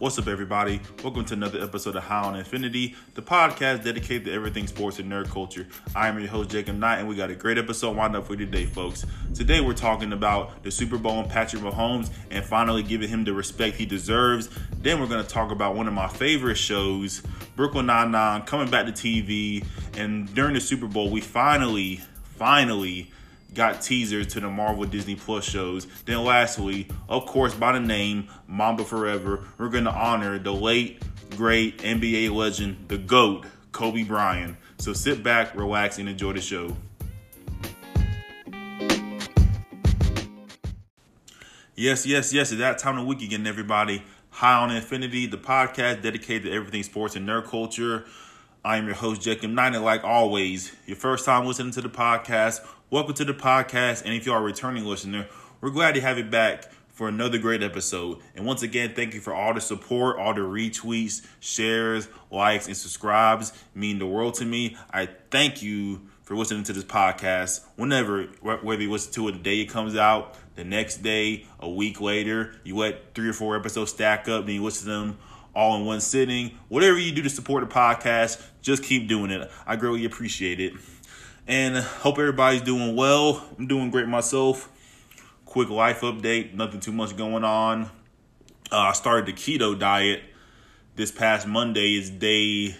What's up, everybody? Welcome to another episode of High on Infinity, the podcast dedicated to everything sports and nerd culture. I am your host, Jacob Knight, and we got a great episode lined up for you today, folks. Today, we're talking about the Super Bowl and Patrick Mahomes and finally giving him the respect he deserves. Then, we're going to talk about one of my favorite shows, Brooklyn Nine-Nine, coming back to TV. And during the Super Bowl, we finally, finally, got teasers to the Marvel Disney Plus shows. Then lastly, of course, by the name Mamba Forever, we're going to honor the late, great NBA legend, the GOAT, Kobe Bryant. So sit back, relax, and enjoy the show. Yes, yes, yes. It's that time of the week again, everybody. High on Infinity, the podcast dedicated to everything sports and nerd culture. I am your host, Jacob Knight, and like always, your first time listening to the podcast, welcome to the podcast. And if you are a returning listener, we're glad to have you back for another great episode. And once again, thank you for all the support, all the retweets, shares, likes, and subscribes. mean the world to me. I thank you for listening to this podcast. Whenever, whether you listen to it the day it comes out, the next day, a week later, you let three or four episodes stack up, then you listen to them all in one sitting. Whatever you do to support the podcast, just keep doing it. I greatly appreciate it. And hope everybody's doing well. I'm doing great myself. Quick life update, nothing too much going on. Uh, I started the keto diet this past Monday is day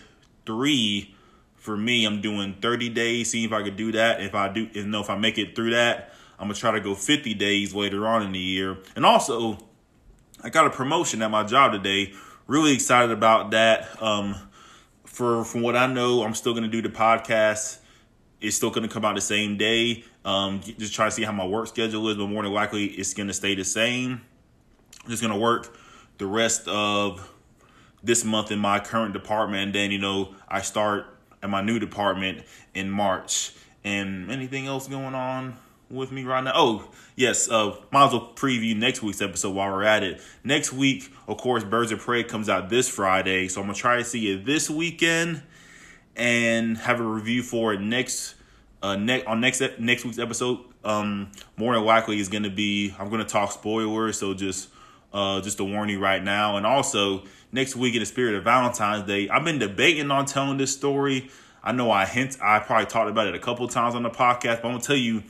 three for me. I'm doing 30 days, see if I could do that. If I do, you know, if I make it through that, I'm gonna try to go 50 days later on in the year. And also, I got a promotion at my job today really excited about that. Um, for from what I know, I'm still to do the podcast. It's still going to come out the same day. Um, just try to see how my work schedule is, but more than likely, it's going to stay the same. I'm just going to work the rest of this month in my current department, and then you know I start at my new department in March. And anything else going on? with me right now. Oh, yes, uh, might as well preview next week's episode while we're at it. Next week, of course, Birds of Prey comes out this Friday, so I'm gonna try to see it this weekend and have a review for next uh next on next next week's episode. Um, more than likely is gonna be I'm gonna talk spoilers, so just uh just a warning right now. And also next week in the spirit of Valentine's Day, I've been debating on telling this story. I know I hint I probably talked about it a couple times on the podcast, but I'm gonna tell you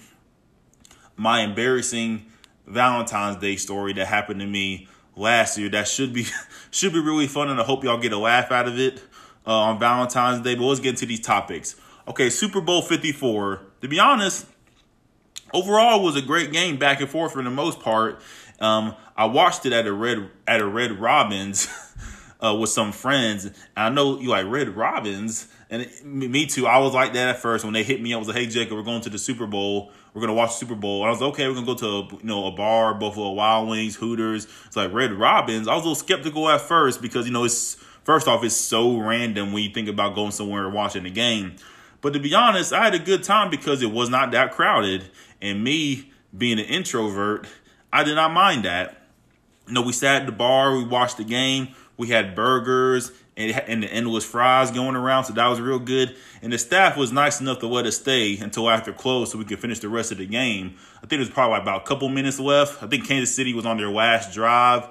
my embarrassing Valentine's Day story that happened to me last year. That should be should be really fun, and I hope y'all get a laugh out of it uh, on Valentine's Day. But let's get into these topics. Okay, Super Bowl Fifty Four. To be honest, overall was a great game, back and forth for the most part. Um, I watched it at a red at a Red Robins uh, with some friends. And I know you like Red Robins, and it, me too. I was like that at first when they hit me. I was like, "Hey, Jacob, we're going to the Super Bowl." We're gonna watch Super Bowl. And I was like, okay, we're gonna go to a, you know a bar, Buffalo Wild Wings, Hooters. It's like Red Robins. I was a little skeptical at first because you know it's first off it's so random when you think about going somewhere and watching the game. But to be honest, I had a good time because it was not that crowded, and me being an introvert, I did not mind that. You know, we sat at the bar, we watched the game, we had burgers and, and the endless fries going around. So that was real good. And the staff was nice enough to let us stay until after close so we could finish the rest of the game. I think there's probably about a couple minutes left. I think Kansas City was on their last drive.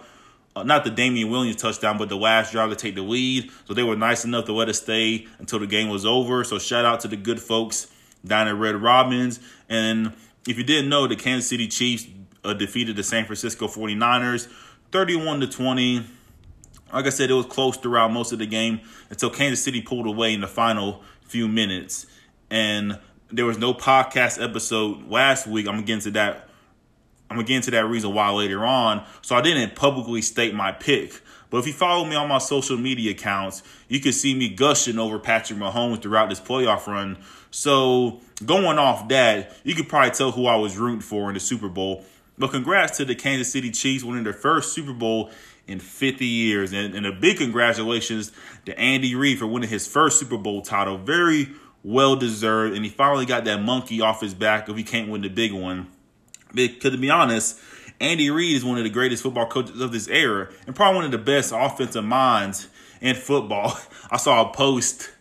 Uh, not the Damien Williams touchdown, but the last drive to take the lead. So they were nice enough to let us stay until the game was over. So shout out to the good folks down at Red Robins. And if you didn't know, the Kansas City Chiefs uh, defeated the San Francisco 49ers 31 to 20 like I said, it was close throughout most of the game until Kansas City pulled away in the final few minutes. And there was no podcast episode last week. I'm getting to that. I'm gonna get into that reason why later on. So I didn't publicly state my pick. But if you follow me on my social media accounts, you can see me gushing over Patrick Mahomes throughout this playoff run. So going off that, you could probably tell who I was rooting for in the Super Bowl. But congrats to the Kansas City Chiefs winning their first Super Bowl in 50 years. And, and a big congratulations to Andy Reid for winning his first Super Bowl title. Very well deserved. And he finally got that monkey off his back if he can't win the big one. Because to be honest, Andy Reid is one of the greatest football coaches of this era and probably one of the best offensive minds in football. I saw a post,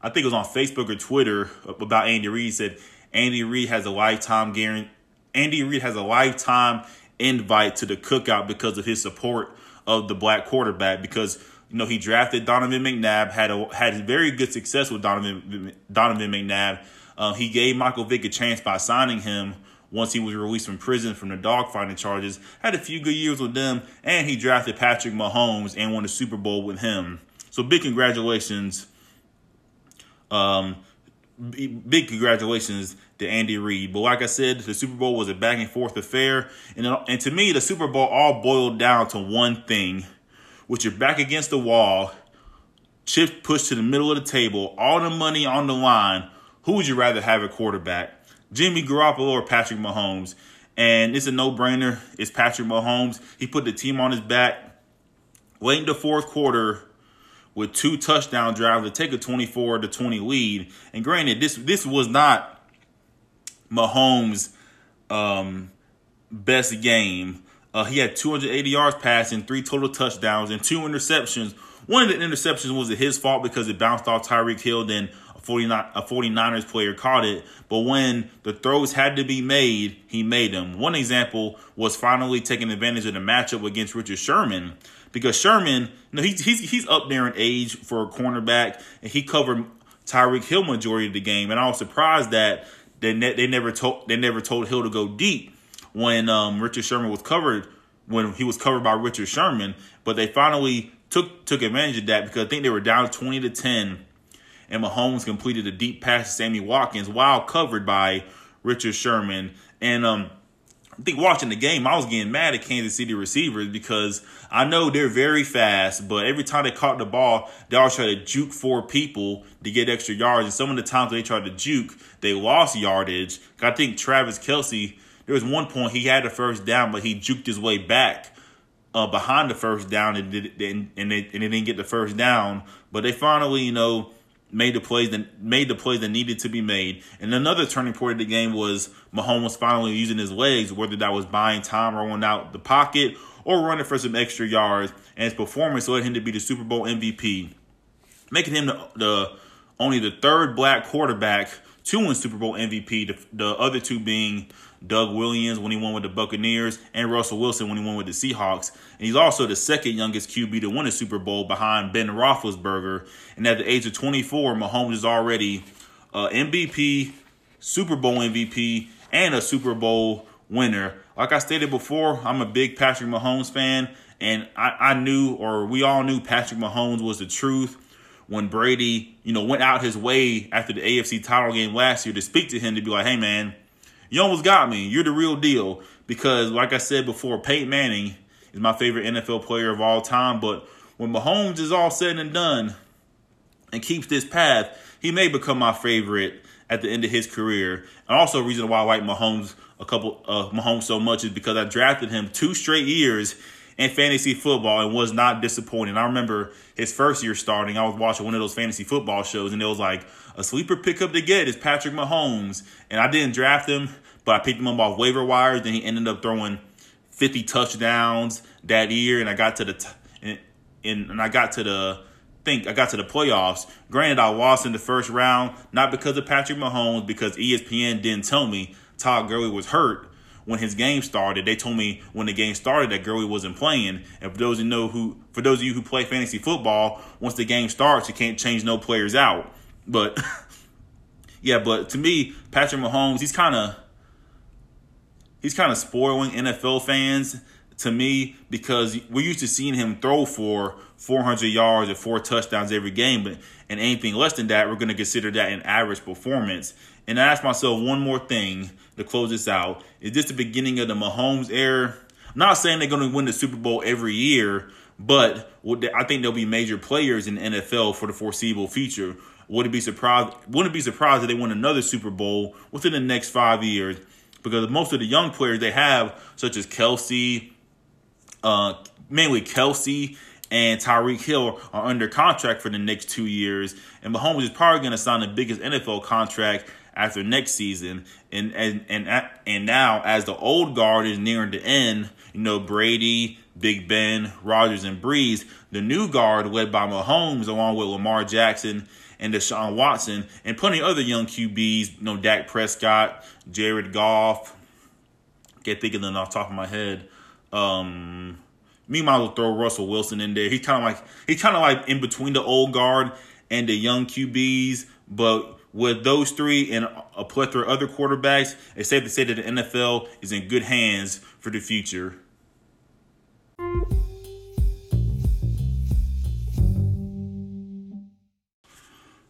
I think it was on Facebook or Twitter, about Andy Reid. Said Andy Reid has a lifetime guarantee. Andy Reid has a lifetime invite to the cookout because of his support of the black quarterback because you know he drafted Donovan McNabb, had a, had very good success with Donovan Donovan McNabb. Uh, he gave Michael Vick a chance by signing him once he was released from prison from the dogfighting charges. Had a few good years with them, and he drafted Patrick Mahomes and won the Super Bowl with him. So big congratulations. Um, big congratulations to Andy Reid. But like I said, the Super Bowl was a back and forth affair, and and to me, the Super Bowl all boiled down to one thing, which you're back against the wall, chips pushed to the middle of the table, all the money on the line. Who would you rather have a quarterback? Jimmy Garoppolo or Patrick Mahomes. And it's a no-brainer. It's Patrick Mahomes. He put the team on his back late in the fourth quarter with two touchdown drives to take a 24 to 20 lead. And granted, this this was not Mahomes' um, best game. Uh, he had 280 yards passing, three total touchdowns, and two interceptions. One of the interceptions was his fault because it bounced off Tyreek Hill. Then 49 a 49ers player caught it, but when the throws had to be made, he made them. One example was finally taking advantage of the matchup against Richard Sherman because Sherman, you know, he's he's he's up there in age for a cornerback, and he covered Tyreek Hill majority of the game, and I was surprised that they ne- they never told they never told Hill to go deep when um, Richard Sherman was covered when he was covered by Richard Sherman, but they finally took took advantage of that because I think they were down twenty to ten and Mahomes completed a deep pass to Sammy Watkins while covered by Richard Sherman. And um, I think watching the game, I was getting mad at Kansas City receivers because I know they're very fast, but every time they caught the ball, they always try to juke four people to get extra yards. And some of the times they tried to juke, they lost yardage. I think Travis Kelce, there was one point he had the first down, but he juked his way back uh, behind the first down and, did, and, and, they, and they didn't get the first down. But they finally, you know, made the plays that made the plays that needed to be made. And another turning point of the game was Mahomes finally using his legs, whether that was buying time rolling out the pocket or running for some extra yards. And his performance led him to be the Super Bowl MVP, making him the, the only the third black quarterback to win Super Bowl MVP. The, the other two being Doug Williams when he won with the Buccaneers, and Russell Wilson when he won with the Seahawks. And he's also the second youngest QB to win a Super Bowl behind Ben Roethlisberger. And at the age of 24, Mahomes is already uh, MVP, Super Bowl MVP, and a Super Bowl winner. Like I stated before, I'm a big Patrick Mahomes fan, and I, I knew, or we all knew, Patrick Mahomes was the truth when Brady, you know, went out his way after the AFC title game last year to speak to him to be like, hey, man, you almost got me. You're the real deal. Because, like I said before, Peyton Manning is my favorite NFL player of all time. But when Mahomes is all said and done and keeps this path, he may become my favorite at the end of his career. And also, a reason why I like Mahomes a couple uh, Mahomes so much is because I drafted him two straight years in fantasy football and was not disappointing. I remember his first year starting, I was watching one of those fantasy football shows, and it was like a sleeper pickup to get is Patrick Mahomes, and I didn't draft him, but I picked him up off waiver wires. Then he ended up throwing 50 touchdowns that year, and I got to the t- and, and, and I got to the think I got to the playoffs. Granted, I lost in the first round, not because of Patrick Mahomes, because ESPN didn't tell me Todd Gurley was hurt when his game started. They told me when the game started that Gurley wasn't playing. And for those who know who, for those of you who play fantasy football, once the game starts, you can't change no players out. But yeah, but to me, Patrick Mahomes, he's kind of he's kind of spoiling NFL fans to me because we're used to seeing him throw for 400 yards and four touchdowns every game, but and anything less than that, we're going to consider that an average performance. And I ask myself one more thing to close this out: Is this the beginning of the Mahomes era? I'm not saying they're going to win the Super Bowl every year, but I think there'll be major players in NFL for the foreseeable future. Would it be surprised? Wouldn't it be surprised if they win another Super Bowl within the next five years? Because most of the young players they have, such as Kelce, uh, mainly Kelce and Tyreek Hill, are under contract for the next two years, and Mahomes is probably going to sign the biggest NFL contract after next season. And and and and now as the old guard is nearing the end, you know Brady, Big Ben, Rodgers, and Brees. the new guard led by Mahomes, along with Lamar Jackson and Deshaun Watson, and plenty of other young QBs, you know Dak Prescott, Jared Goff. Can't think of them off the top of my head. Um, me might as well throw Russell Wilson in there. He's kind of like he's kind of like in between the old guard and the young QBs, but with those three and a plethora of other quarterbacks, it's safe to say that the NFL is in good hands for the future.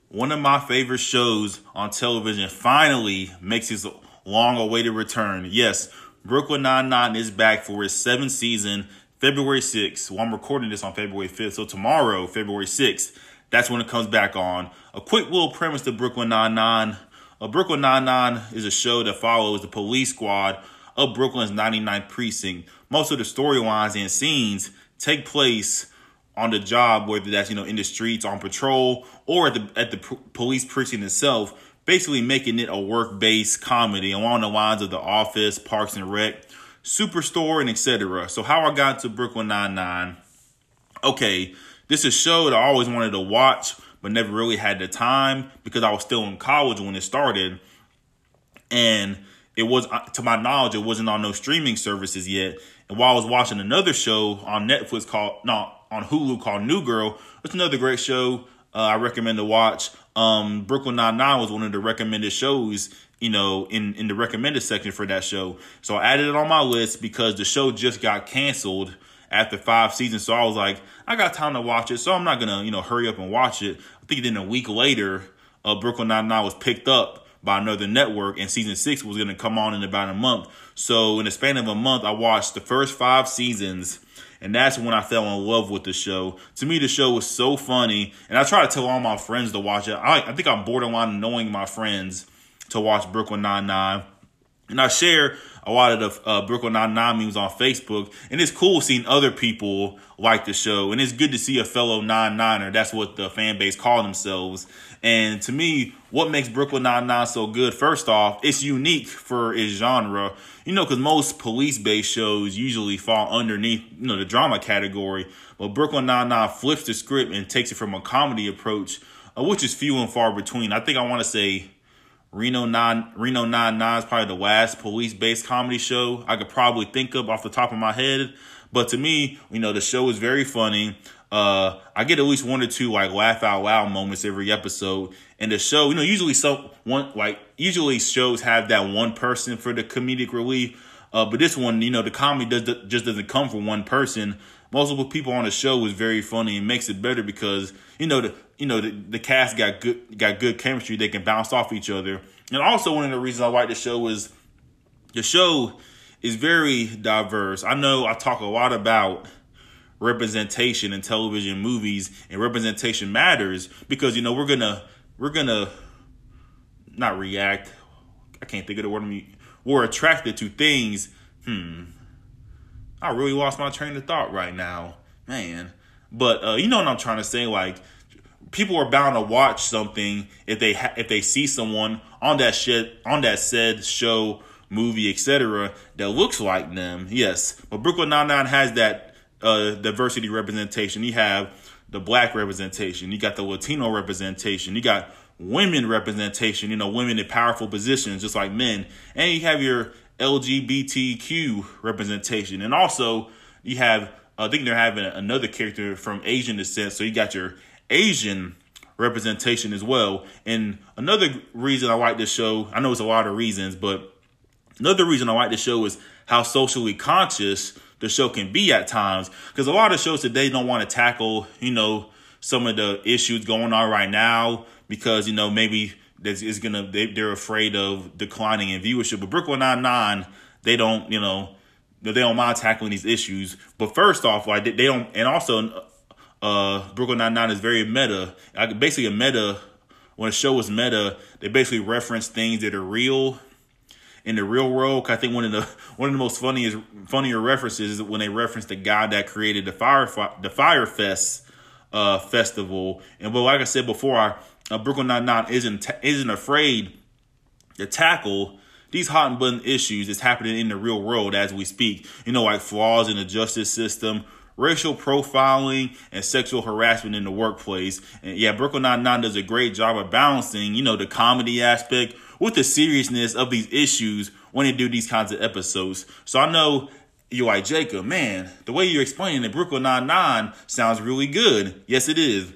One of my favorite shows on television finally makes its long awaited return. Yes, Brooklyn Nine-Nine is back for its seventh season, February 6th. Well, I'm recording this on February 5th, so tomorrow, February 6th, that's when it comes back on. A quick little premise to Brooklyn Nine-Nine. A Brooklyn Nine-Nine is a show that follows the police squad of Brooklyn's 99th precinct. Most of the storylines and scenes take place on the job, whether that's you know in the streets on patrol or at the at the police precinct itself, basically making it a work based comedy along the lines of The Office, Parks and Rec, Superstore, and etc. So how I got to Brooklyn Nine Nine? Okay, this is a show that I always wanted to watch, but never really had the time because I was still in college when it started, and it was to my knowledge it wasn't on no streaming services yet. And while I was watching another show on Netflix called no on Hulu called New Girl. It's another great show uh, I recommend to watch. Um, Brooklyn Nine Nine was one of the recommended shows, you know, in in the recommended section for that show. So I added it on my list because the show just got canceled after five seasons. So I was like, I got time to watch it, so I'm not gonna, you know, hurry up and watch it. I think then a week later, uh, Brooklyn Nine Nine was picked up by another network, and season six was gonna come on in about a month. So in the span of a month, I watched the first five seasons and that's when I fell in love with the show. To me, the show was so funny. And I try to tell all my friends to watch it. I, I think I'm borderline annoying my friends to watch Brooklyn Nine-Nine. And I share a lot of the uh, Brooklyn Nine-Nine memes on Facebook. And it's cool seeing other people like the show. And it's good to see a fellow Nine-Niner. That's what the fan base call themselves. And to me, what makes Brooklyn Nine-Nine so good, first off, it's unique for its genre. You know, because most police-based shows usually fall underneath, you know, the drama category. But Brooklyn Nine-Nine flips the script and takes it from a comedy approach, uh, which is few and far between. I think I want to say Reno Nine Reno Nine Nine is probably the last police based comedy show I could probably think of off the top of my head. But to me, you know, the show is very funny. Uh, I get at least one or two like laugh out loud moments every episode. And the show, you know, usually so one like usually shows have that one person for the comedic relief. Uh, but this one, you know, the comedy does just doesn't come from one person. Multiple people on the show is very funny and makes it better because you know the you know the, the cast got good got good chemistry. They can bounce off each other. And also one of the reasons I like the show is the show is very diverse. I know I talk a lot about representation in television movies and representation matters because you know we're gonna we're gonna not react i can't think of the word we're attracted to things hmm i really lost my train of thought right now man but uh, you know what i'm trying to say like people are bound to watch something if they ha- if they see someone on that shit on that said show movie etc that looks like them yes but brooklyn 99 has that uh, diversity representation. You have the black representation. You got the Latino representation. You got women representation. You know, women in powerful positions, just like men. And you have your LGBTQ representation, and also you have. I think they're having another character from Asian descent. So you got your Asian representation as well. And another reason I like this show, I know it's a lot of reasons, but another reason I like this show is how socially conscious the show can be at times. Because a lot of shows today don't want to tackle, you know, some of the issues going on right now because, you know, maybe is gonna they, they're afraid of declining in viewership. But Brooklyn Nine Nine, they don't, you know, they don't mind tackling these issues. But first off, like they don't, and also, uh, Brooklyn Nine Nine is very meta. Like basically a meta. When a show is meta, they basically reference things that are real in the real world. I think one of the one of the most funniest funnier references is when they reference the guy that created the fire the Fyre Fest uh, festival. And but like I said before, uh, Brooklyn Nine Nine isn't isn't afraid to tackle these hot and button issues that's happening in the real world as we speak. You know, like flaws in the justice system, racial profiling, and sexual harassment in the workplace. And yeah, Brooklyn Nine Nine does a great job of balancing, you know, the comedy aspect with the seriousness of these issues when they do these kinds of episodes. So I know you're Jacob, man, the way you're explaining it, Brooklyn Nine-Nine sounds really good. Yes, it is.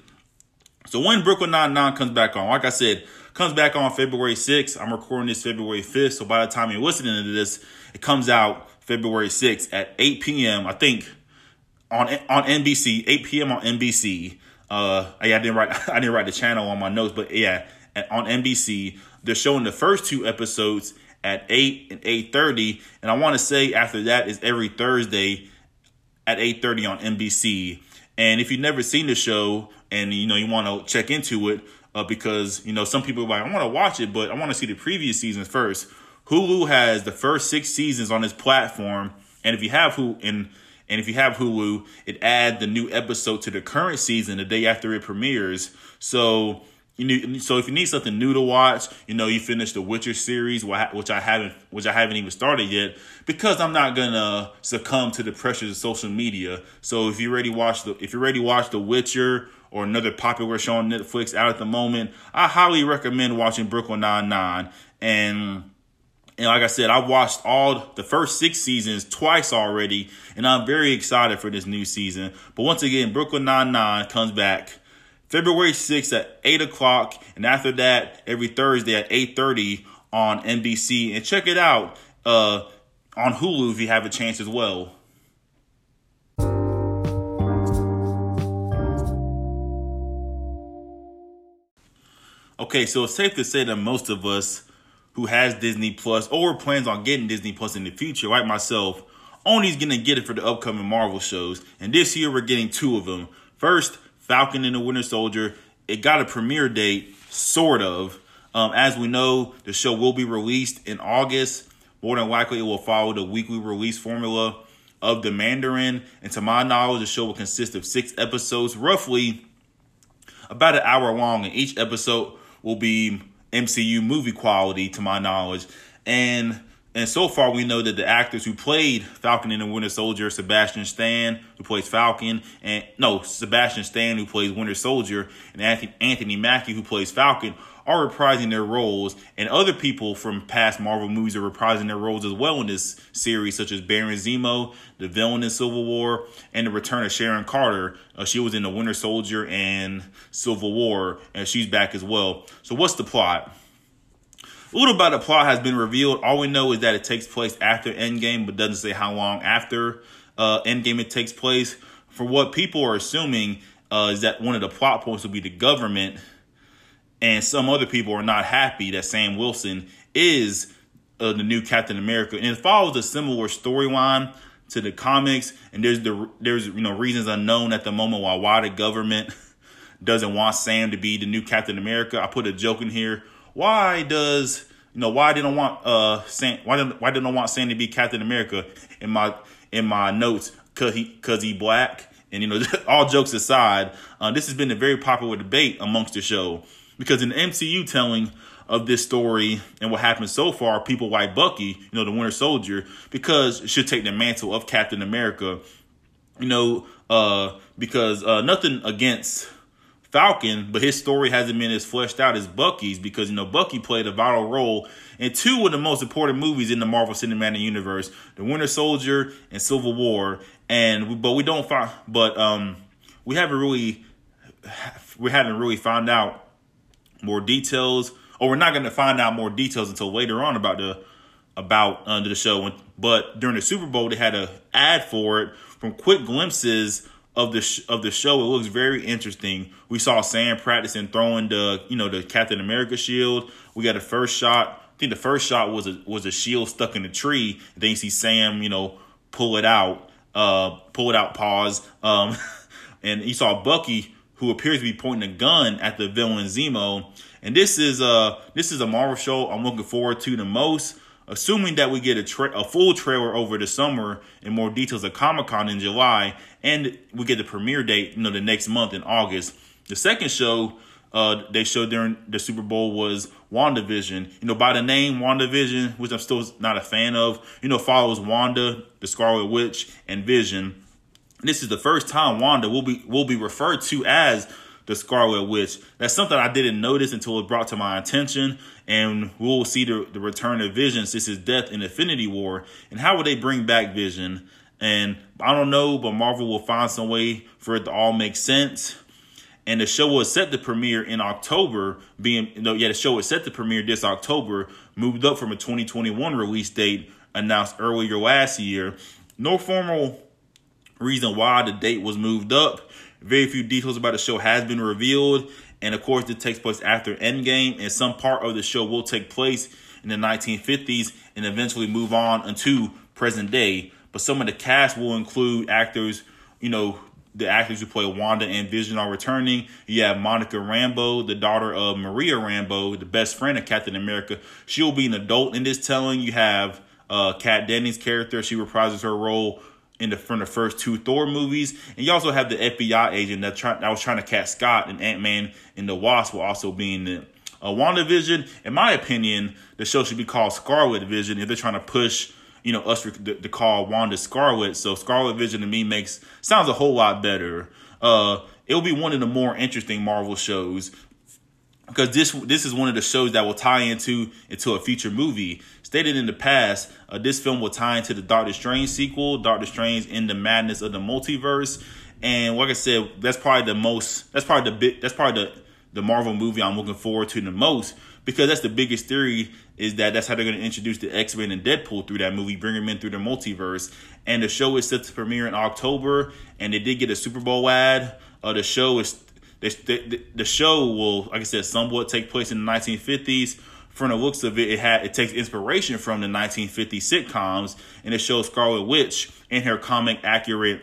So when Brooklyn Nine-Nine comes back on, like I said, comes back on February 6th. I'm recording this February 5th. So by the time you're listening to this, it comes out February 6th at 8 p.m. I think on on NBC, 8 p.m. on NBC. Uh, I didn't write I didn't write the channel on my notes, but yeah, on NBC, they're showing the first two episodes at 8 and 8:30, and I want to say after that is every Thursday at 8:30 on NBC. And if you've never seen the show and you know you want to check into it, uh, because you know some people are like I want to watch it, but I want to see the previous seasons first. Hulu has the first six seasons on its platform, and if you have Hulu and and if you have Hulu, it add the new episode to the current season the day after it premieres. So you need, so if you need something new to watch, you know, you finish the Witcher series, which I haven't, which I haven't even started yet, because I'm not gonna succumb to the pressures of social media. So if you already watched the, if you already watched The Witcher or another popular show on Netflix out at the moment, I highly recommend watching Brooklyn Nine Nine. And and like I said, I've watched all the first six seasons twice already, and I'm very excited for this new season. But once again, Brooklyn Nine Nine comes back February 6th at 8 o'clock, and after that, every Thursday at 8.30 on NBC. And check it out uh, on Hulu if you have a chance as well. Okay, so it's safe to say that most of us who has Disney Plus or plans on getting Disney Plus in the future, like myself, only's gonna get it for the upcoming Marvel shows. And this year we're getting two of them. First, Falcon and the Winter Soldier. It got a premiere date, sort of. Um, as we know, the show will be released in August. More than likely, it will follow the weekly release formula of the Mandalorian. And to my knowledge, the show will consist of six episodes, roughly about an hour long, and each episode will be MCU movie quality, to my knowledge. And and so far, we know that the actors who played Falcon and the Winter Soldier, Sebastian Stan, who plays Falcon, and no, Sebastian Stan, who plays Winter Soldier, and Anthony, Anthony Mackie, who plays Falcon, are reprising their roles. And other people from past Marvel movies are reprising their roles as well in this series, such as Baron Zemo, the villain in Civil War, and the return of Sharon Carter. Uh, she was in the Winter Soldier and Civil War, and she's back as well. So, what's the plot? A little about the plot has been revealed. All we know is that it takes place after Endgame, but doesn't say how long after uh, Endgame it takes place. For what people are assuming uh, is that one of the plot points will be the government, and some other people are not happy that Sam Wilson is uh, the new Captain America, and it follows a similar storyline to the comics. And there's the there's you know reasons unknown at the moment why why the government doesn't want Sam to be the new Captain America. I put a joke in here. Why does you know why didn't want uh Sam, why didn't why didn't I want Sam to be Captain America? In my in my notes cause he cause he black. And you know all jokes aside uh, this has been a very popular debate amongst the show because in MCU telling of this story and what happened so far people like Bucky you know the Winter Soldier because should take the mantle of Captain America you know uh because uh nothing against Falcon, but his story hasn't been as fleshed out as Bucky's because you know Bucky played a vital role in two of the most important movies in the Marvel Cinematic Universe, The Winter Soldier and Civil War. And but we don't find, but um, we haven't really, we haven't really found out more details, or we're not going to find out more details until later on about the about uh, the show. But during the Super Bowl, they had a ad for it from quick glimpses of the sh- of the show. It looks very interesting. We saw Sam practicing throwing the you know the Captain America shield. We got a first shot. I think the first shot was a was a shield stuck in the tree. And then you see Sam you know pull it out, uh, pull it out. Pause. Um, and you saw Bucky who appears to be pointing a gun at the villain Zemo. And this is a this is a Marvel show I'm looking forward to the most assuming that we get a, tra- a full trailer over the summer and more details of Comic Con in July, and we get the premiere date, you know, the next month in August. The second show uh, they showed during the Super Bowl was WandaVision. You know, by the name WandaVision, which I'm still not a fan of, you know, follows Wanda, the Scarlet Witch, and Vision. This is the first time Wanda will be will be referred to as the Scarlet Witch. That's something I didn't notice until it brought to my attention. And we'll see the, the return of Vision since his death in Infinity War. And how will they bring back Vision? And I don't know, but Marvel will find some way for it to all make sense. And the show was set to premiere in October, being know, yeah, the show was set to premiere this October, moved up from a 2021 release date announced earlier last year. No formal reason why the date was moved up. Very few details about the show has been revealed. And of course, it takes place after Endgame, and some part of the show will take place in the 1950s and eventually move on into present day. But some of the cast will include actors, you know, the actors who play Wanda and Vision are returning. You have Monica Rambeau, the daughter of Maria Rambeau, the best friend of Captain America. She'll be an adult in this telling. You have uh, Kat Dennings' character. She reprises her role in the from the first two Thor movies, and you also have the FBI agent that try, that was trying to catch Scott and Ant Man and the Wasp will also be in it. Uh, WandaVision, in my opinion, the show should be called Scarlet Vision if they're trying to push you know us to, to call Wanda Scarlet. So Scarlet Vision to me makes sounds a whole lot better. Uh, it'll be one of the more interesting Marvel shows because this this is one of the shows that will tie into into a future movie. Stated in the past, uh, this film will tie into the Doctor Strange sequel, Doctor Strange in the Madness of the Multiverse, and like I said, that's probably the most that's probably the bit that's probably the the Marvel movie I'm looking forward to the most because that's the biggest theory is that that's how they're going to introduce the X Men and Deadpool through that movie, bring them in through the multiverse. And the show is set to premiere in October, and they did get a Super Bowl ad. Uh, the show is the, the, show will, like I said, somewhat take place in the 1950s. From the looks of it, it had it takes inspiration from the 1950 sitcoms, and it shows Scarlet Witch in her comic accurate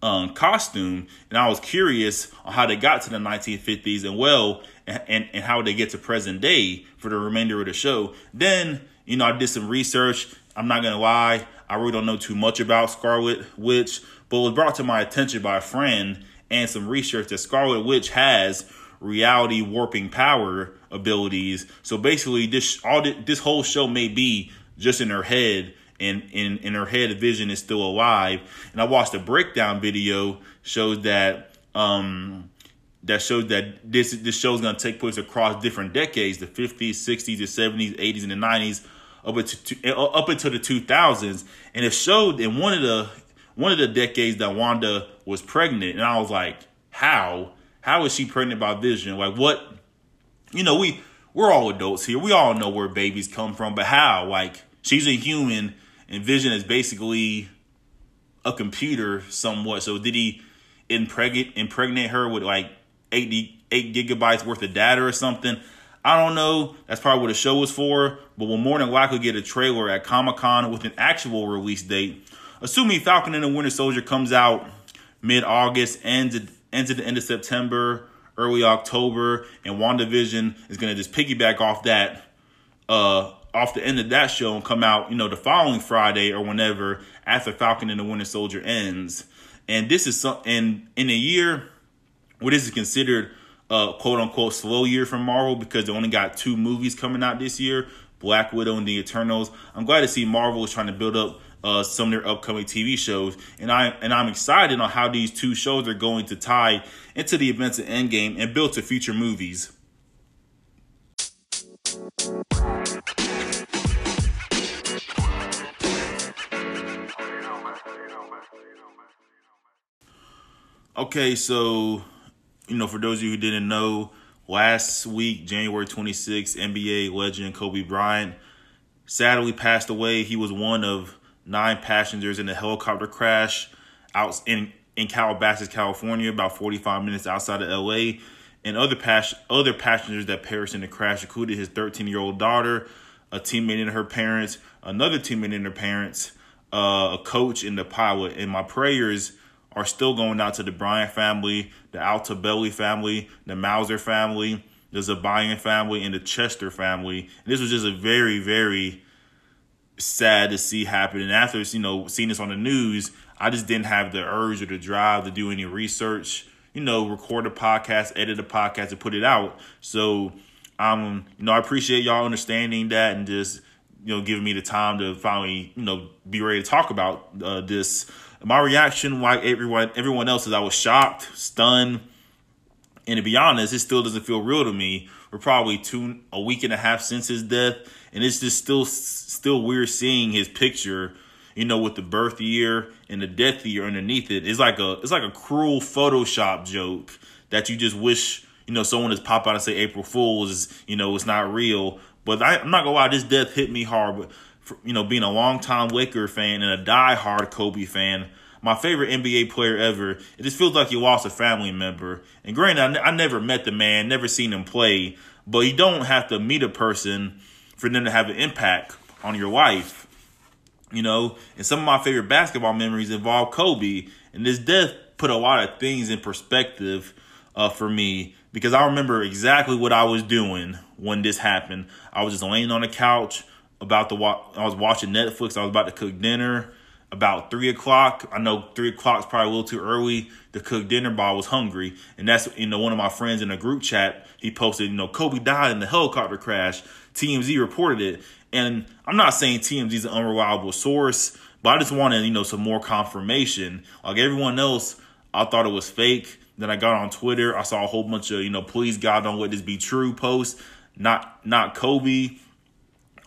um, costume. And I was curious on how they got to the 1950s and well, and, and, and how they get to present day for the remainder of the show. Then, you know, I did some research. I'm not gonna lie, I really don't know too much about Scarlet Witch, but was brought to my attention by a friend and some research that Scarlet Witch has reality warping power abilities. So basically, this all this whole show may be just in her head, and in in her head, vision is still alive. And I watched a breakdown video shows that um that shows that this this show is going to take place across different decades: the 50s, 60s, the 70s, 80s, and the 90s, up into up into the 2000s. And it showed in one of the one of the decades that Wanda was pregnant, and I was like, how? How is she pregnant by Vision? Like what? You know, we we're all adults here. We all know where babies come from, but how? Like she's a human, and Vision is basically a computer somewhat. So did he impregnate impregnate her with like 80 eight gigabytes worth of data or something? I don't know. That's probably what the show was for, but we'll more than likely get a trailer at Comic Con with an actual release date assuming Falcon and the Winter Soldier comes out mid August, ends at, ends at the end of September, early October, and WandaVision is to just piggyback off that, uh, off the end of that show and come out, you know, the following Friday or whenever after Falcon and the Winter Soldier ends. And this is some, and in a year where this is considered a quote unquote slow year for Marvel because they only got two movies coming out this year, Black Widow and the Eternals. I'm glad to see Marvel is trying to build up uh, some of their upcoming TV shows, and I and I'm excited on how these two shows are going to tie into the events of Endgame and build to future movies. Okay, so you know, for those of you who didn't know, last week, January 26th, NBA legend Kobe Bryant sadly passed away. He was one of nine passengers in a helicopter crash out in in Calabasas, California, about 45 minutes outside of LA. And other pas- other passengers that perished in the crash included his 13 year old daughter, a teammate and her parents, another teammate and her parents, uh, a coach, and the pilot. And my prayers are still going out to the Bryant family, the Altobelli family, the Mauser family, the Zobayan family, and the Chester family. And this was just a very, very sad to see happen. And after you know seeing this on the news, I just didn't have the urge or the drive to do any research. You know, record a podcast, edit a podcast, and put it out. So, um, you know, I appreciate y'all understanding that and just you know giving me the time to finally you know be ready to talk about uh, this. My reaction, like everyone everyone else, is I was shocked, stunned, and to be honest, it still doesn't feel real to me. We're probably two a week and a half since his death, and it's just still still weird seeing his picture, you know, with the birth year and the death year underneath it. It's like a it's like a cruel Photoshop joke that you just wish you know someone has pop out and say April Fools you know it's not real. But I, am not gonna lie, this death hit me hard. But for, you know, being a longtime Laker fan and a die-hard Kobe fan, my favorite NBA player ever. It just feels like you lost a family member. And granted, I, I never met the man, never seen him play, but you don't have to meet a person for them to have an impact on your life. You know, and some of my favorite basketball memories involve Kobe, and this death put a lot of things in perspective uh, for me because I remember exactly what I was doing when this happened. I was just laying on the couch about the watch. I was watching Netflix. I was about to cook dinner about three o'clock. I know three o'clock is probably a little too early to cook dinner, but I was hungry. And that's, you know, one of my friends in a group chat, he posted, you know, Kobe died in the helicopter crash. TMZ reported it. And I'm not saying TMZ is an unreliable source, but I just wanted, you know, some more confirmation. Like everyone else, I thought it was fake. Then I got on Twitter. I saw a whole bunch of, you know, please God don't let this be true posts. Not not Kobe,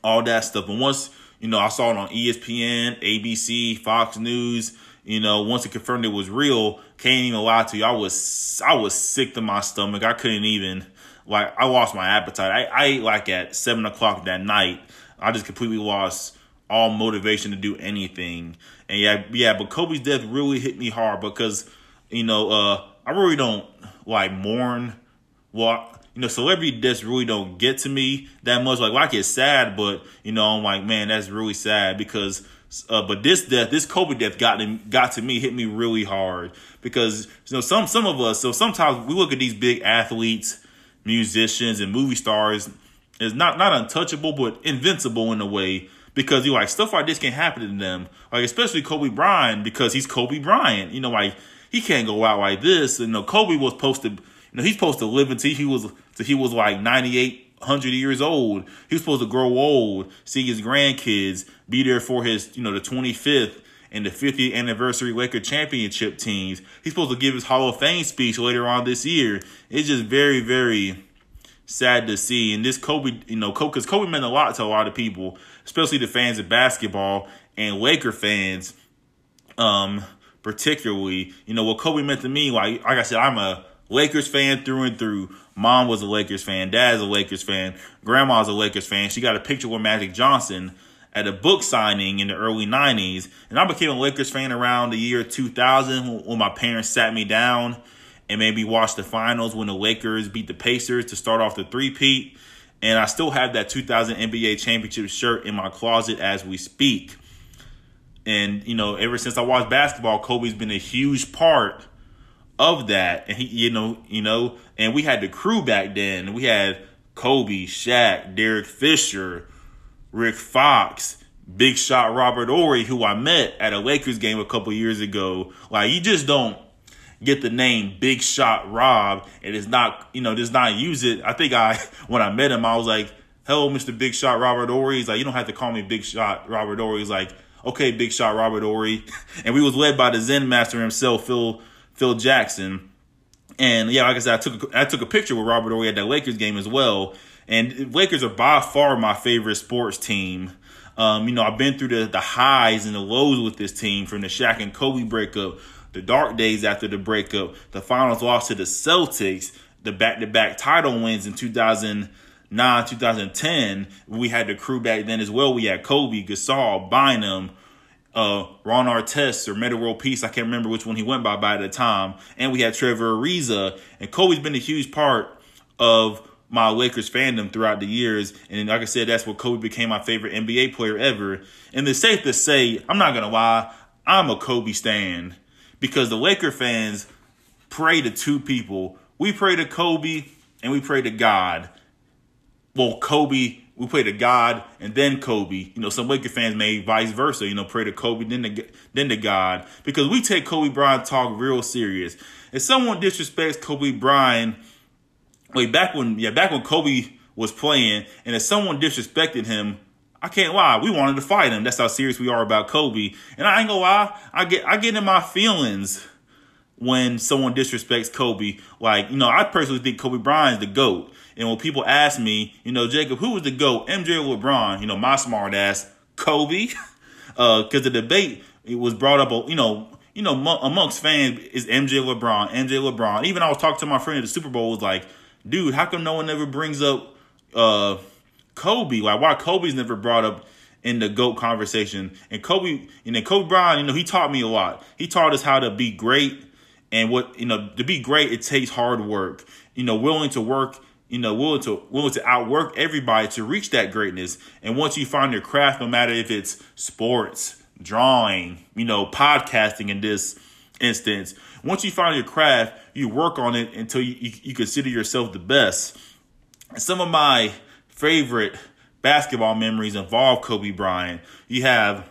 all that stuff. And once you know, I saw it on ESPN, ABC, Fox News. You know, once it confirmed it was real, can't even lie to you. I was I was sick to my stomach. I couldn't even like I lost my appetite. I, I ate like at seven o'clock that night. I just completely lost all motivation to do anything. And yeah, yeah, but Kobe's death really hit me hard because, you know, uh, I really don't like mourn. Well, you know, celebrity deaths really don't get to me that much. Like, well, I get sad, but you know, I'm like, man, that's really sad because. Uh, but this death, this Kobe death, got to, got to me, hit me really hard because you know some some of us. So sometimes we look at these big athletes, musicians, and movie stars as not not untouchable, but invincible in a way because you like stuff like this can happen to them. Like especially Kobe Bryant because he's Kobe Bryant. You know, like he can't go out like this. You know, Kobe was supposed to You know, he's supposed to live until he was until he was like ninety eight hundred years old. He was supposed to grow old, see his grandkids, be there for his, you know, the 25th and the 50th anniversary Laker championship teams. He's supposed to give his Hall of Fame speech later on this year. It's just very, very sad to see. And this Kobe, you know, because Kobe meant a lot to a lot of people, especially the fans of basketball and Laker fans, um, particularly. You know, what Kobe meant to me, like, like I said, I'm a Lakers fan through and through. Mom was a Lakers fan. Dad's a Lakers fan. Grandma's a Lakers fan. She got a picture with Magic Johnson at a book signing in the early 90s. And I became a Lakers fan around the year 2000 when my parents sat me down and maybe watch the finals when the Lakers beat the Pacers to start off the three-peat. And I still have that 2000 NBA championship shirt in my closet as we speak. And, you know, ever since I watched basketball, Kobe's been a huge part of that. And he, you know, you know, and we had the crew back then. We had Kobe, Shaq, Derek Fisher, Rick Fox, Big Shot Robert Horry, who I met at a Lakers game a couple years ago. Like you just don't get the name Big Shot Rob and it's not, you know, just not use it. I think I when I met him, I was like, Hello, Mr. Big Shot Robert Horry. He's like, you don't have to call me Big Shot Robert Horry. He's like, okay, Big Shot Robert Horry. And we was led by the Zen Master himself, Phil Phil Jackson. And yeah, like I said, I took a, I took a picture with Robert Horry at that Lakers game as well. And Lakers are by far my favorite sports team. Um, you know, I've been through the, the highs and the lows with this team from the Shaq and Kobe breakup, the dark days after the breakup, the finals loss to the Celtics, the back to back title wins in 2009, 2010. We had the crew back then as well. We had Kobe, Gasol, Bynum, uh, Ron Artest or Metta World Peace. I can't remember which one he went by by the time. And we had Trevor Ariza. And Kobe's been a huge part of my Lakers fandom throughout the years. And like I said, that's what Kobe became my favorite NBA player ever. And it's safe to say, I'm not to lie, I'm a Kobe stan. Because the Laker fans pray to two people. We pray to Kobe and we pray to God. Well, Kobe we pray to God and then Kobe. You know, some Laker fans may vice versa. You know, pray to Kobe then to then to God because we take Kobe Bryant talk real serious. If someone disrespects Kobe Bryant, wait back when yeah back when Kobe was playing, and if someone disrespected him, I can't lie, we wanted to fight him. That's how serious we are about Kobe. And I ain't gonna lie, I get I get in my feelings when someone disrespects Kobe. Like, you know, I personally think Kobe Bryant's the GOAT. And when people ask me, you know, Jacob, who was the GOAT, MJ or LeBron? You know, my smart ass, Kobe. because uh, the debate it was brought up. You know, you know, amongst fans is MJ LeBron, MJ LeBron. Even I was talking to my friend at the Super Bowl was like, dude, how come no one ever brings up uh, Kobe? Like, why Kobe's never brought up in the GOAT conversation? And Kobe, you know, Kobe Bryant, you know, he taught me a lot. He taught us how to be great and what, you know, to be great, it takes hard work. You know, willing to work you know, willing to willing to outwork everybody to reach that greatness. And once you find your craft, no matter if it's sports, drawing, you know, podcasting in this instance, once you find your craft, you work on it until you, you, you consider yourself the best. And some of my favorite basketball memories involve Kobe Bryant. You have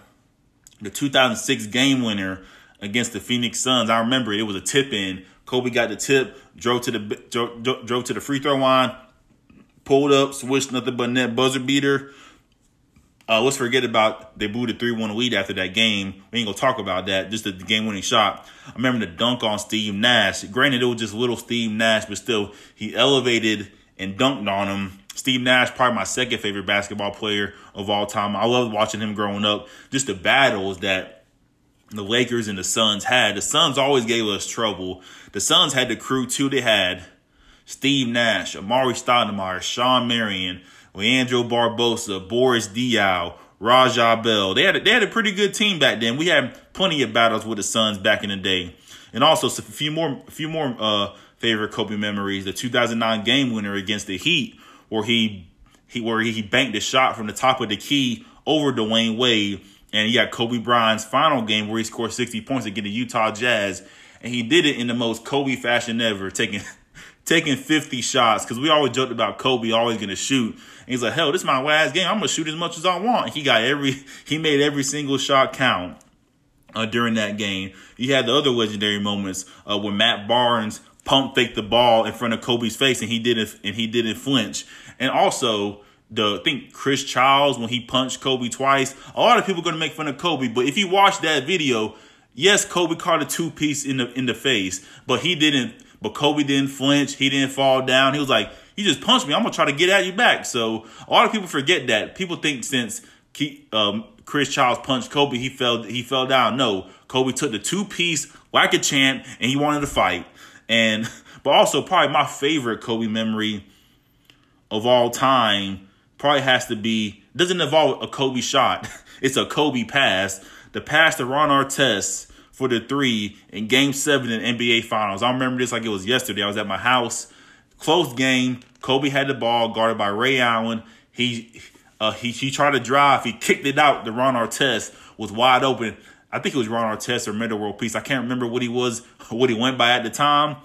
the 2006 game winner against the Phoenix Suns. I remember it, was a tip in. Kobe got the tip, drove to the drove, drove to the free throw line, pulled up, switched nothing but net buzzer beater. Uh, let's forget about they booted 3 1 lead after that game. We ain't gonna talk about that. Just the, the game winning shot. I remember the dunk on Steve Nash. Granted, it was just little Steve Nash, but still, he elevated and dunked on him. Steve Nash, probably my second favorite basketball player of all time. I loved watching him growing up. Just the battles that the Lakers and the Suns had. The Suns always gave us trouble. The Suns had the crew too. They had Steve Nash, Amar'e Stoudemire, Shawn Marion, Leandro Barbosa, Boris Diaw, Raja Bell. They had a, they had a pretty good team back then. We had plenty of battles with the Suns back in the day, and also a few more a few more uh, favorite Kobe memories. The 2009 game winner against the Heat, where he he where he banked a shot from the top of the key over Dwyane Wade, and he got Kobe Bryant's final game where he scored 60 points against the Utah Jazz, and he did it in the most Kobe fashion ever, taking taking 50 shots because we always joked about Kobe always to shoot. And he's like, hell, this is my last game. I'm to shoot as much as I want. He got every, he made every single shot count uh, during that game. You had the other legendary moments uh, when Matt Barnes pump faked the ball in front of Kobe's face and he didn't, and he didn't flinch. And also, the I think Chris Childs when he punched Kobe twice. A lot of people are going to make fun of Kobe, but if you watch that video, yes, Kobe caught a two piece in the in the face, but he didn't but Kobe didn't flinch. He didn't fall down. He was like, you just punched me. I'm to try to get at you back. So a lot of people forget that. People think since um, Chris Childs punched Kobe, he fell he fell down. No, Kobe took the two piece like a champ and he wanted to fight. And but also probably my favorite Kobe memory of all time probably has to be doesn't involve a Kobe shot. It's a Kobe pass. The pass to Ron Artest for the three in game seven in NBA Finals. I remember this like it was yesterday. I was at my house. Close game. Kobe had the ball guarded by Ray Allen. He uh, he he tried to drive. He kicked it out. The Ron Artest was wide open. I think it was Ron Artest or Metta World Peace. I can't remember what he was, what he went by at the time.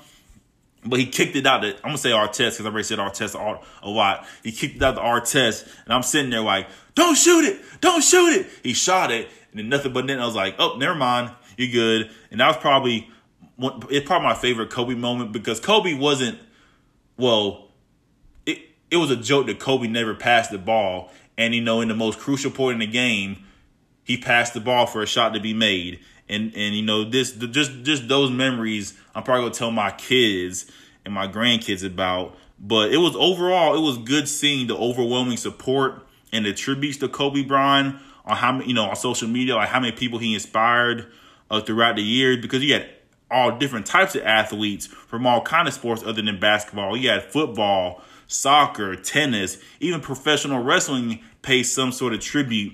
But he kicked it out. To, I'm gonna say Artest because I've already said Artest a lot. He kicked it out the Artest, and I'm sitting there like, "Don't shoot it! Don't shoot it!" He shot it, and then nothing but then I was like, "Oh, never mind you're good. And that was probably it's probably my favorite Kobe moment because Kobe wasn't well. It it was a joke that Kobe never passed the ball, and you know in the most crucial point in the game, he passed the ball for a shot to be made. And and you know this just just those memories I'm probably gonna tell my kids and my grandkids about. But it was overall it was good seeing the overwhelming support and the tributes to Kobe Bryant on how you know on social media like how many people he inspired uh, throughout the years because you had all different types of athletes from all kind of sports other than basketball. You had football, soccer, tennis, even professional wrestling paid some sort of tribute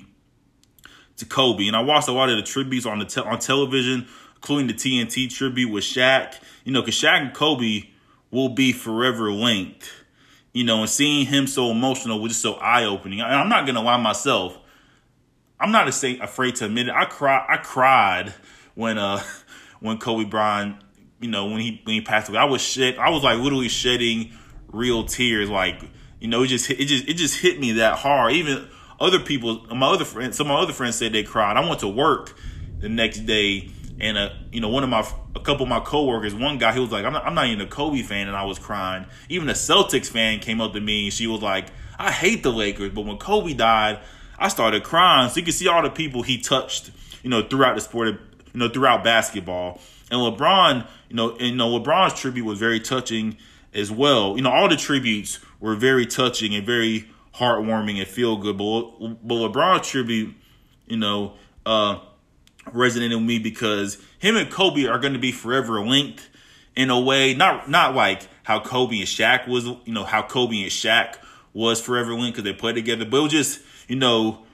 to Kobe. And I watched a lot of the tributes on the te- on television, including the TNT tribute with Shaq. You know, because Shaq and Kobe will be forever linked. You know, and seeing him so emotional was just so eye opening. And I'm not gonna lie myself. I'm not afraid to admit it. I cry. I cried when uh when Kobe Bryant, you know, when he when he passed away, I was shed. I was like literally shedding real tears. Like you know, it just it just it just hit me that hard. Even other people, my other friends, some of my other friends said they cried. I went to work the next day, and uh, you know, one of my a couple of my coworkers, one guy, he was like, I'm not, I'm not even a Kobe fan, and I was crying. Even a Celtics fan came up to me, and she was like, I hate the Lakers, but when Kobe died, I started crying. So you can see all the people he touched, you know, throughout the sport of, you know, throughout basketball. And LeBron, you know, and, you know, LeBron's tribute was very touching as well. You know, all the tributes were very touching and very heartwarming and feel good. But, but LeBron's tribute, you know, uh, resonated with me because him and Kobe are going to be forever linked in a way. Not not like how Kobe and Shaq was, you know, how Kobe and Shaq was forever linked because they played together. But it was just, you know,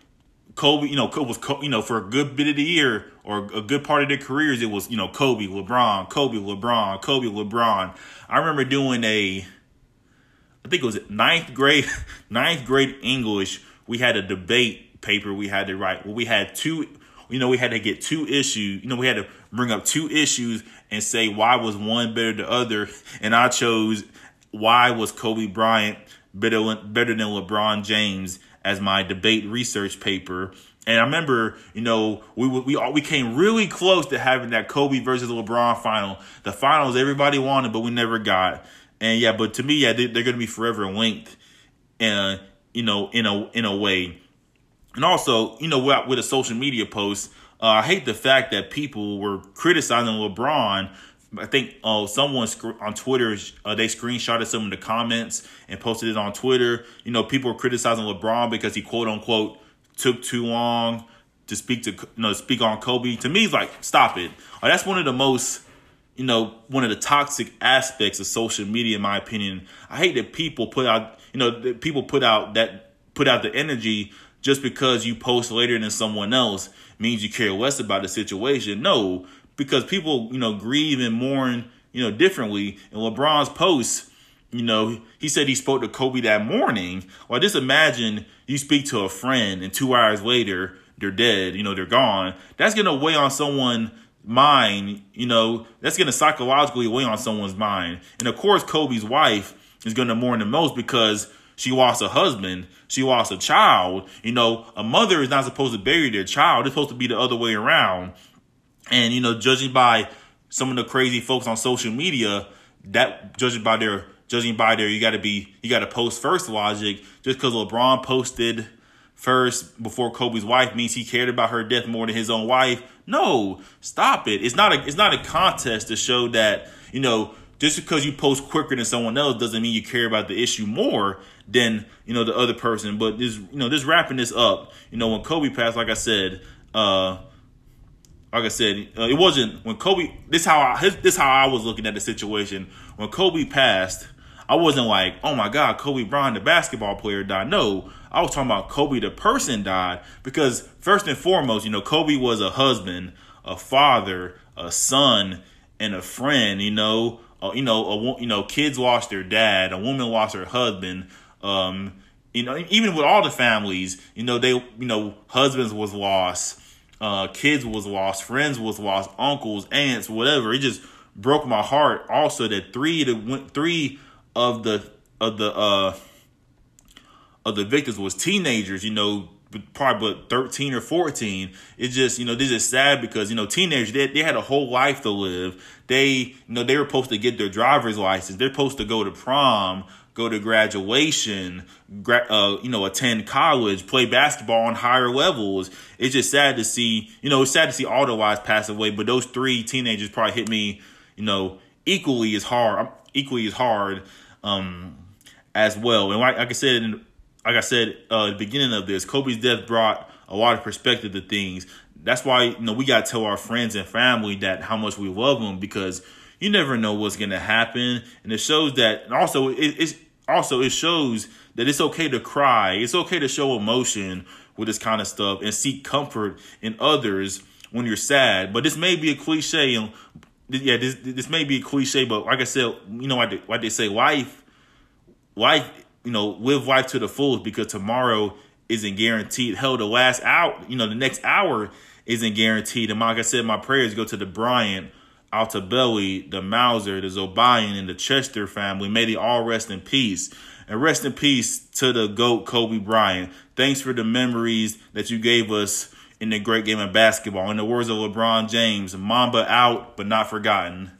Kobe, you know, Kobe was you know for a good bit of the year or a good part of their careers, it was you know Kobe, LeBron, Kobe, LeBron, Kobe, LeBron. I remember doing a, I think it was ninth grade, ninth grade English. We had a debate paper we had to write. Well, we had two, you know, we had to get two issues. You know, we had to bring up two issues and say why was one better than the other, and I chose why was Kobe Bryant better better than LeBron James as my debate research paper. And I remember, you know, we we all, we came really close to having that Kobe versus LeBron final. The finals everybody wanted, but we never got. And yeah, but to me, yeah, they, are to be forever linked, and you know, in a in a way. And also, you know, with, with a social media post, uh, I hate the fact that people were criticizing LeBron I think uh, someone on Twitter uh, they screenshotted some of the comments and posted it on Twitter. You know, people were criticizing LeBron because he quote unquote took too long to speak to you know speak on Kobe. To me, it's like stop it. Uh, that's one of the most you know one of the toxic aspects of social media, in my opinion. I hate that people put out you know people put out that put out the energy just because you post later than someone else means you care less about the situation. No, because people, you know, grieve and mourn, you know, differently. And LeBron's post, you know, he said he spoke to Kobe that morning. Well, just imagine you speak to a friend and two hours later they're dead, you know, they're gone. That's gonna weigh on someone's mind, you know, that's gonna psychologically weigh on someone's mind. And of course, Kobe's wife is gonna mourn the most because she lost a husband. She lost a child. You know, a mother is not supposed to bury their child. It's supposed to be the other way around. And you know, judging by some of the crazy folks on social media, that judging by their judging by their you got to be you got to post first logic. Just because LeBron posted first before Kobe's wife means he cared about her death more than his own wife. No, stop it. It's not a it's not a contest to show that you know just because you post quicker than someone else doesn't mean you care about the issue more than you know the other person. But this you know just wrapping this up. You know when Kobe passed, like I said. uh like I said, uh, it wasn't when Kobe. This how I, his, this how I was looking at the situation when Kobe passed. I wasn't like, oh my God, Kobe Bryant, the basketball player, died. No, I was talking about Kobe, the person, died because first and foremost, you know, Kobe was a husband, a father, a son, and a friend. You know, uh, you know, a, you know, kids lost their dad, a woman lost her husband. Um, you know, even with all the families, you know, they, you know, husbands was lost uh, kids was lost, friends was lost, uncles, aunts, whatever. It just broke my heart. Also, that three the three of the of the uh of the victims was teenagers. You know, probably but 13 or 14 it's just you know this is sad because you know teenagers they, they had a whole life to live they you know they were supposed to get their driver's license they're supposed to go to prom go to graduation, gra- uh, you know, attend college, play basketball on higher levels. It's just sad to see, you know, it's sad to see all the wives pass away, but those three teenagers probably hit me, you know, equally as hard, equally as hard, um, as well. And like, like I said, like I said, uh, at the beginning of this, Kobe's death brought a lot of perspective to things. That's why, you know, we got to tell our friends and family that how much we love them because you never know what's to happen. And it shows that, and also, it, it's, also it shows that it's okay to cry. It's okay to show emotion with this kind of stuff and seek comfort in others when you're sad. But this may be a cliche, and yeah, this this may be a cliche. But like I said, you know, what they, they say, life, life, you know, live life to the fullest because tomorrow isn't guaranteed. Hell, the last hour, you know, the next hour isn't guaranteed. And like I said, my prayers go to the Bryant Altobelli, the Mauser, the Zobayan, and the Chester family. May they all rest in peace. And rest in peace to the GOAT Kobe Bryant. Thanks for the memories that you gave us in the great game of basketball. In the words of LeBron James, Mamba out, but not forgotten.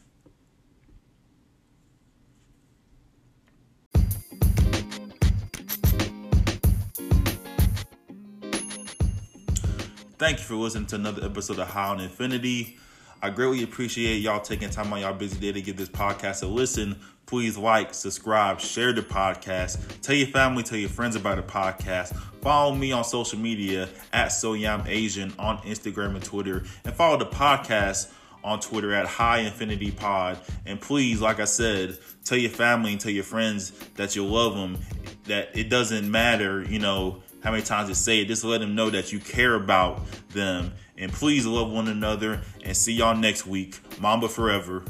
Thank you for listening to another episode of High on Infinity. I greatly appreciate y'all taking time on y'all busy day to give this podcast a listen. Please like, subscribe, share the podcast. Tell your family, tell your friends about the podcast. Follow me on social media at SoYamAsian on Instagram and Twitter. And follow the podcast on Twitter at High Infinity Pod. And please, like I said, tell your family and tell your friends that you love them, that it doesn't matter, you know, how many times you say it, just let them know that you care about them. And please love one another and see y'all next week. Mamba forever.